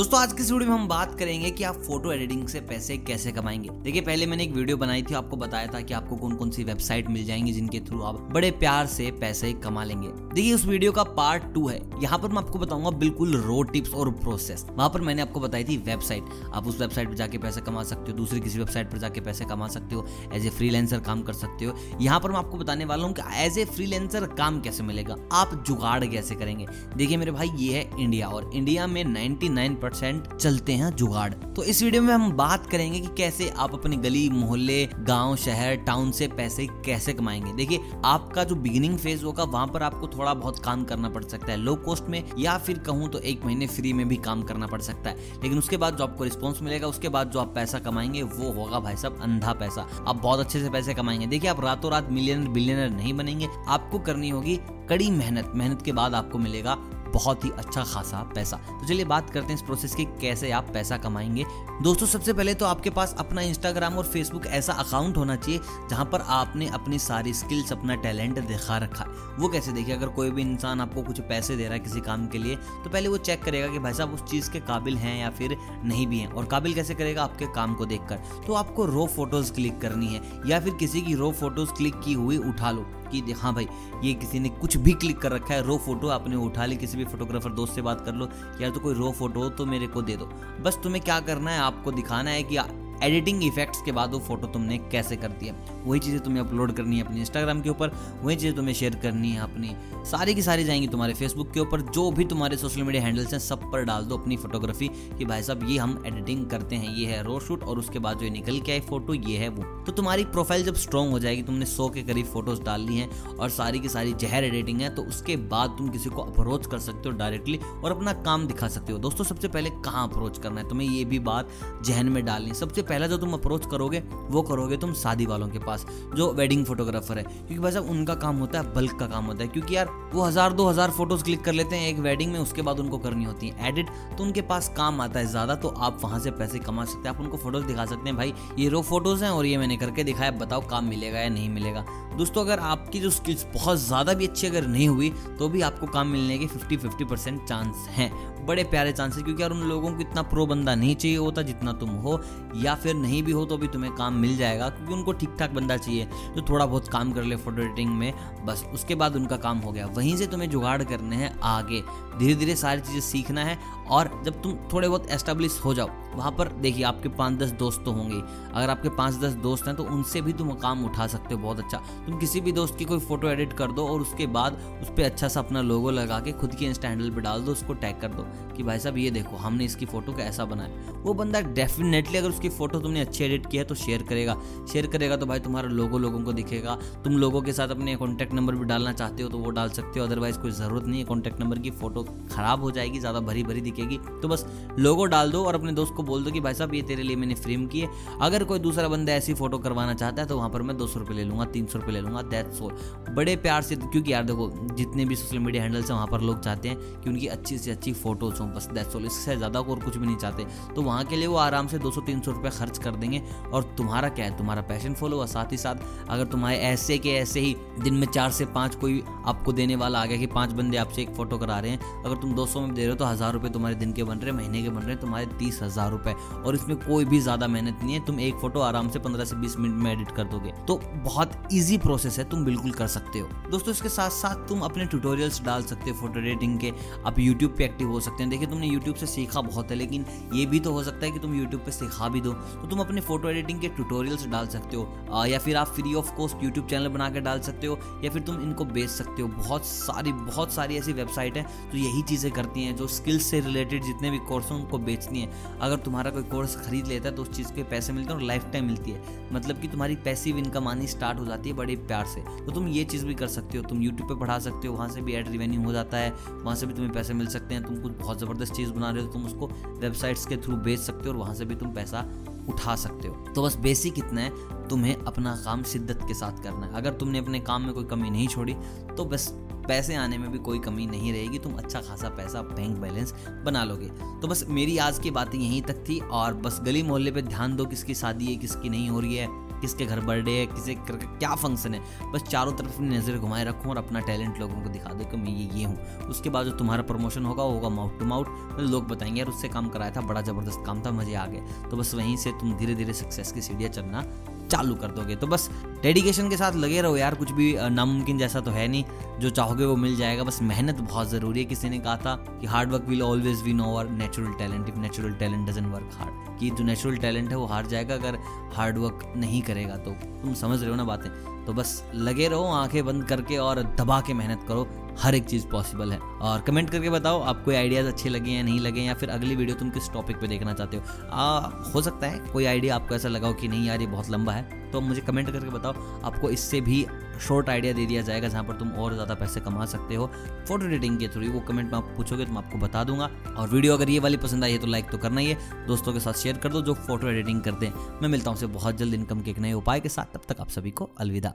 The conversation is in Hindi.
दोस्तों, आज की वीडियो में हम बात करेंगे कि आप फ़ोटो एडिटिंग से पैसे कैसे कमाएँगे। देखिए, पहले मैंने एक वीडियो बनाई थी, आपको बताया था कि आपको कौन कौन सी वेबसाइट मिल जाएँगी जिनके थ्रू आप बड़े प्यार से पैसे कमा लेंगे। देखिए, उस वीडियो का पार्ट टू है। यहाँ पर मैं आपको बताऊँगा बिल्कुल रो टिप्स और प्रोसेस वहाँ पर मैंने आपको बताई थी वेबसाइट आप उस वेबसाइट पर जाके पैसे कमा सकते हो, दूसरी किसी वेबसाइट पर जाके पैसे कमा सकते हो एज ए फ्रीलेंसर काम कर सकते हो। यहाँ पर मैं आपको बताने वाला हूँ कि एज ए फ्रीलेंसर काम कैसे मिलेगा, आप जुगाड़ कैसे करेंगे। देखिए मेरे भाई, ये है इंडिया और इंडिया में नाइनटी परसेंट चलते हैं जुगाड़। तो इस वीडियो में हम बात करेंगे कि कैसे आप अपनी गली, मोहल्ले, गाँव, शहर टाउन से पैसे कैसे कमाएँगे। देखिए, आपका जो बिगिनिंग फ़ेज़ होगा, वहाँ पर आपको थोड़ा बहुत काम करना पड़ सकता है। लो कॉस्ट में या फिर कहूँ तो एक महीने फ्री में भी काम करना पड़ सकता है। लेकिन उसके बाद जो आपको रिस्पॉन्स मिलेगा, उसके बाद जो आप पैसा कमाएँगे, वो होगा भाई साहब अंधा पैसा। आप बहुत अच्छे से पैसे कमाएँगे। देखिए, आप रातों रात मिलियनर बिलियनर नहीं बनेंगे। आपको करनी होगी कड़ी मेहनत। मेहनत के बाद आपको मिलेगा बहुत ही अच्छा खासा पैसा। तो चलिए बात करते हैं इस प्रोसेस की, कैसे आप पैसा कमाएँगे। दोस्तों, सबसे पहले तो आपके पास अपना इंस्टाग्राम और फेसबुक ऐसा अकाउंट होना चाहिए, जहाँ पर आपने अपनी सारी स्किल्स अपना टैलेंट दिखा रखा है। वो कैसे देखिए? अगर कोई भी इंसान आपको कुछ पैसे दे रहा है किसी काम के लिए तो पहले वो चेक करेगा कि भाई साहब, उस चीज़ के काबिल हैं या फिर नहीं भी हैं। और काबिल कैसे करेगा? आपके काम को देखकर। तो आपको रो फ़ोटोज़ क्लिक करनी है, या फिर किसी की रो फ़ोटोज़ क्लिक की हुई उठा लो। कि हाँ भाई, ये किसी ने कुछ भी क्लिक कर रखा है रो फ़ोटो आपने उठा ली, किसी भी फोटोग्राफर दोस्त से बात कर लो यार तो कोई रो फ़ोटो हो तो मेरे को दे दो। बस तुम्हें क्या करना है, आपको दिखाना है कि एडिटिंग इफेक्ट्स के बाद वो फ़ोटो तुमने कैसे कर दिया? वही चीज़ें तुम्हें अपलोड करनी है अपनी इंस्टाग्राम के ऊपर, वही चीज़ें तुम्हें शेयर करनी है अपनी, सारी की सारी जाएँगी तुम्हारे फेसबुक के ऊपर, जो भी तुम्हारे सोशल मीडिया हैंडल्स हैं, सब पर डाल दो अपनी फोटोग्राफी कि भाई साहब, ये हम एडिटिंग करते हैं, ये है रो शूट और उसके बाद जो निकल के आए फ़ोटो ये है वो। तो तुम्हारी प्रोफ़ाइल जब स्ट्रॉन्ग हो जाएगी, तुमने सौ के करीब फ़ोटोज़ डाल ली हैं और सारी की सारी जहर एडिटिंग है तो उसके बाद तुम किसी को अप्रोच कर सकते हो डायरेक्टली और अपना काम दिखा सकते हो। दोस्तों, सबसे पहले कहाँ अप्रोच करना है? तुम्हें ये भी बात जहन में डालनी सबसे पहला जो तुम अप्रोच करोगे, वो करोगे तुम शादी वालों के पास, जो वेडिंग फोटोग्राफर है। क्योंकि भाई साहब, उनका काम होता है बल्क का काम होता है। क्योंकि यार, वो हज़ार, दो हज़ार फ़ोटोज़ क्लिक कर लेते हैं एक वेडिंग में, उसके बाद उनको करनी होती है। एडिट तो उनके पास काम आता है ज़्यादा तो आप वहाँ से पैसे कमा सकते हैं। आप उनको फ़ोटोज़ दिखा सकते हैं, भाई, ये रो फ़ोटोज़ हैं और ये मैंने करके दिखाया, बताओ काम मिलेगा या नहीं मिलेगा। दोस्तों, अगर आपकी जो स्किल्स बहुत ज़्यादा भी अच्छी अगर नहीं हुई तो भी आपको काम मिलने के फिफ्टी फिफ्टी परसेंट चांस हैं। बड़े प्यारे चांसेस क्योंकि यार उन लोगों को इतना प्रो बंदा नहीं चाहिए होता जितना तुम हो, या फिर नहीं भी हो तो भी तुम्हें काम मिल जाएगा, क्योंकि उनको ठीक ठाक बंदा चाहिए, जो थोड़ा बहुत काम कर ले फ़ोटो एडिटिंग में, बस उसके बाद उनका काम हो गया। वहीं से तुम्हें जुगाड़ करने हैं आगे। धीरे धीरे सारी चीज़ें सीखना है, और जब तुम थोड़े बहुत एस्टेब्लिश हो जाओ, वहाँ पर देखिए आपके पाँच दस दोस्त तो होंगे अगर आपके पाँच दस दोस्त हैं तो उनसे भी तुम काम उठा सकते हो, बहुत अच्छा। तुम किसी भी दोस्त की कोई फ़ोटो एडिट कर दो, और उसके बाद उस पर अच्छा सा अपना लोगो लगा के खुद के इंस्टा हैंडल पर डाल दो, उसको टैग कर दो, कि भाई साहब ये देखो, हमने इसकी फ़ोटो का ऐसा बनाया। वो बंदा डेफिनेटली अगर उसकी फ़ोटो तुमने अच्छी एडिट किया है तो शेयर करेगा। शेयर करेगा तो भाई तुम्हारा लोगो लोगों को दिखेगा। तुम लोगों के साथ अपने कॉन्टैक्ट नंबर भी डालना चाहते हो तो वो डाल सकते हो। अदरवाइज़ कोई ज़रूरत नहीं है कॉन्टैक्ट नंबर की फ़ोटो खराब हो जाएगी, ज़्यादा भरी भरी दिखेगी। तो बस लोगो डाल दो और अपने दोस्त को बोल दो कि भाई साहब ये तेरे लिए मैंने फ्रेम किए अगर कोई दूसरा बंदा ऐसी फ़ोटो करवाना चाहता है तो वहाँ पर मैं दो सौ रुपये ले लूँगा, तीन सौ रुपये ले लूँगा दैट सोल बड़े प्यार से, क्योंकि यार देखो, जितने भी सोशल मीडिया हैंडल्स हैं, वहाँ पर लोग चाहते हैं कि उनकी अच्छी से अच्छी फ़ोटोज़ हों, बस दैट सोल इससे ज़्यादा और कुछ भी नहीं चाहते। तो वहाँ के लिए वो आराम से दो सौ, तीन सौ रुपये खर्च कर देंगे और तुम्हारा क्या है? तुम्हारा पैशन फॉलो हुआ। साथ ही साथ, अगर तुम्हारे ऐसे के ऐसे ही दिन में चार से पाँच कोई आपको देने वाला आ गया कि पाँच बंदे आपसे एक फ़ोटो करा रहे हैं, अगर तुम दो सौ में दे रहे हो तो हज़ार रुपये तुम्हारे दिन के बन रहे हैं, महीने के बन रहे हैं, तुम्हारे तीस हज़ार रुपये और इसमें कोई भी ज़्यादा मेहनत नहीं है, तुम एक फ़ोटो आराम से पंद्रह से बीस मिनट में एडिट कर दोगे। तो बहुत ईजी प्रोसेस है, तुम बिल्कुल कर सकते हो। दोस्तों, इसके साथ साथ तुम अपने ट्यूटोरियल्स डाल सकते हो फ़ोटो एडिटिंग के। आप यूट्यूब पे एक्टिव हो सकते हैं। देखिए, तुमने यूट्यूब से सीखा बहुत है, लेकिन ये भी तो हो सकता है कि तुम यूट्यूब पे सिखा भी दो। तो तुम अपने फ़ोटो एडिटिंग के ट्यूटोरियल्स डाल सकते हो या फिर आप free of cost YouTube channel बना डाल सकते हो, या फिर तुम इनको बेच सकते हो। बहुत सारी बहुत सारी ऐसी वेबसाइट हैं जो यही चीज़ें करती हैं, जो स्किल्स से रिलेटेड जितने भी कोर्स हैं उनको बेचती हैं। अगर तुम्हारा कोई कोर्स खरीद लेता है तो उस चीज़ के पैसे मिलते हैं और लाइफ टाइम मिलती है। मतलब कि तुम्हारी पैसिव इनकम आनी स्टार्ट हो जाती है बड़े प्यार से। तो तुम ये चीज़ भी कर सकते हो, तुम यूट्यूब पर पढ़ा सकते हो, वहाँ से भी एड रिवेन्यू हो जाता है, वहाँ से भी तुम्हें पैसे मिल सकते हैं, तुम कुछ बहुत ज़बरदस्त चीज़ बना रहे हो तो तुम उसको वेबसाइट्स के थ्रू बेच सकते हो और वहाँ से भी तुम पैसा उठा सकते हो। तो बस बेसिक इतना है, तुम्हें अपना काम शिद्दत के साथ करना है। अगर तुमने अपने काम में कोई कमी नहीं छोड़ी तो बस पैसे आने में भी कोई कमी नहीं रहेगी, तुम अच्छा खासा पैसा बैंक बैलेंस बना लोगे। तो बस मेरी आज की बातें यहीं तक थी, और बस गली मोहल्ले पे ध्यान दो किसकी शादी है, किसकी नहीं हो रही है। किसके घर बर्थडे है, किसी क्या फ़ंक्शन है। बस चारों तरफ़ अपनी नज़र घुमाए रखूँ और अपना टैलेंट लोगों को दिखा दो कि मैं ये ये हूँ। उसके बाद जो तुम्हारा प्रमोशन होगा, वो होगा माउथ टू माउथ मतलब लोग बताएँगे, यार, उससे काम कराया था, बड़ा ज़बरदस्त काम था, मज़े आ गए। तो बस वहीं से तुम धीरे धीरे सक्सेस की सीढ़ियाँ चलना चालू कर दोगे। तो बस डेडिकेशन के साथ लगे रहो यार, कुछ भी नामुमकिन जैसा तो है नहीं। जो चाहोगे वो मिल जाएगा। बस मेहनत बहुत ज़रूरी है। किसी ने कहा था कि hard work will always we know our natural talent if natural talent doesn't work hard कि जो नेचुरल टैलेंट है वो हार जाएगा अगर हार्ड वर्क नहीं करेगा। तो तुम समझ रहे हो ना बातें? तो बस लगे रहो, आँखें बंद करके और दबा के मेहनत करो। हर एक चीज़ पॉसिबल है। और कमेंट करके बताओ आपको आइडियाज़ अच्छे लगे या नहीं लगे या फिर अगली वीडियो तुम किस टॉपिक पे देखना चाहते हो। आ, हो सकता है कोई आइडिया आपको ऐसा लगाओ कि नहीं यार ये बहुत लंबा है तो मुझे कमेंट करके बताओ। आपको इससे भी शॉर्ट आइडिया दे दिया जाएगा जहाँ पर तुम और ज़्यादा पैसे कमा सकते हो। फ़ोटो एडिटिंग के थ्रू वो कमेंट में आप पूछोगे तो मैं आपको बता दूँगा। और वीडियो अगर ये वाली पसंद आई है तो लाइक तो करना ही है। दोस्तों के साथ शेयर कर दो जो फ़ोटो एडिटिंग करते हैं। मैं मिलता हूँ उसे बहुत जल्द इनकम के एक नए उपाय के साथ। तब तक आप सभी को अलविदा।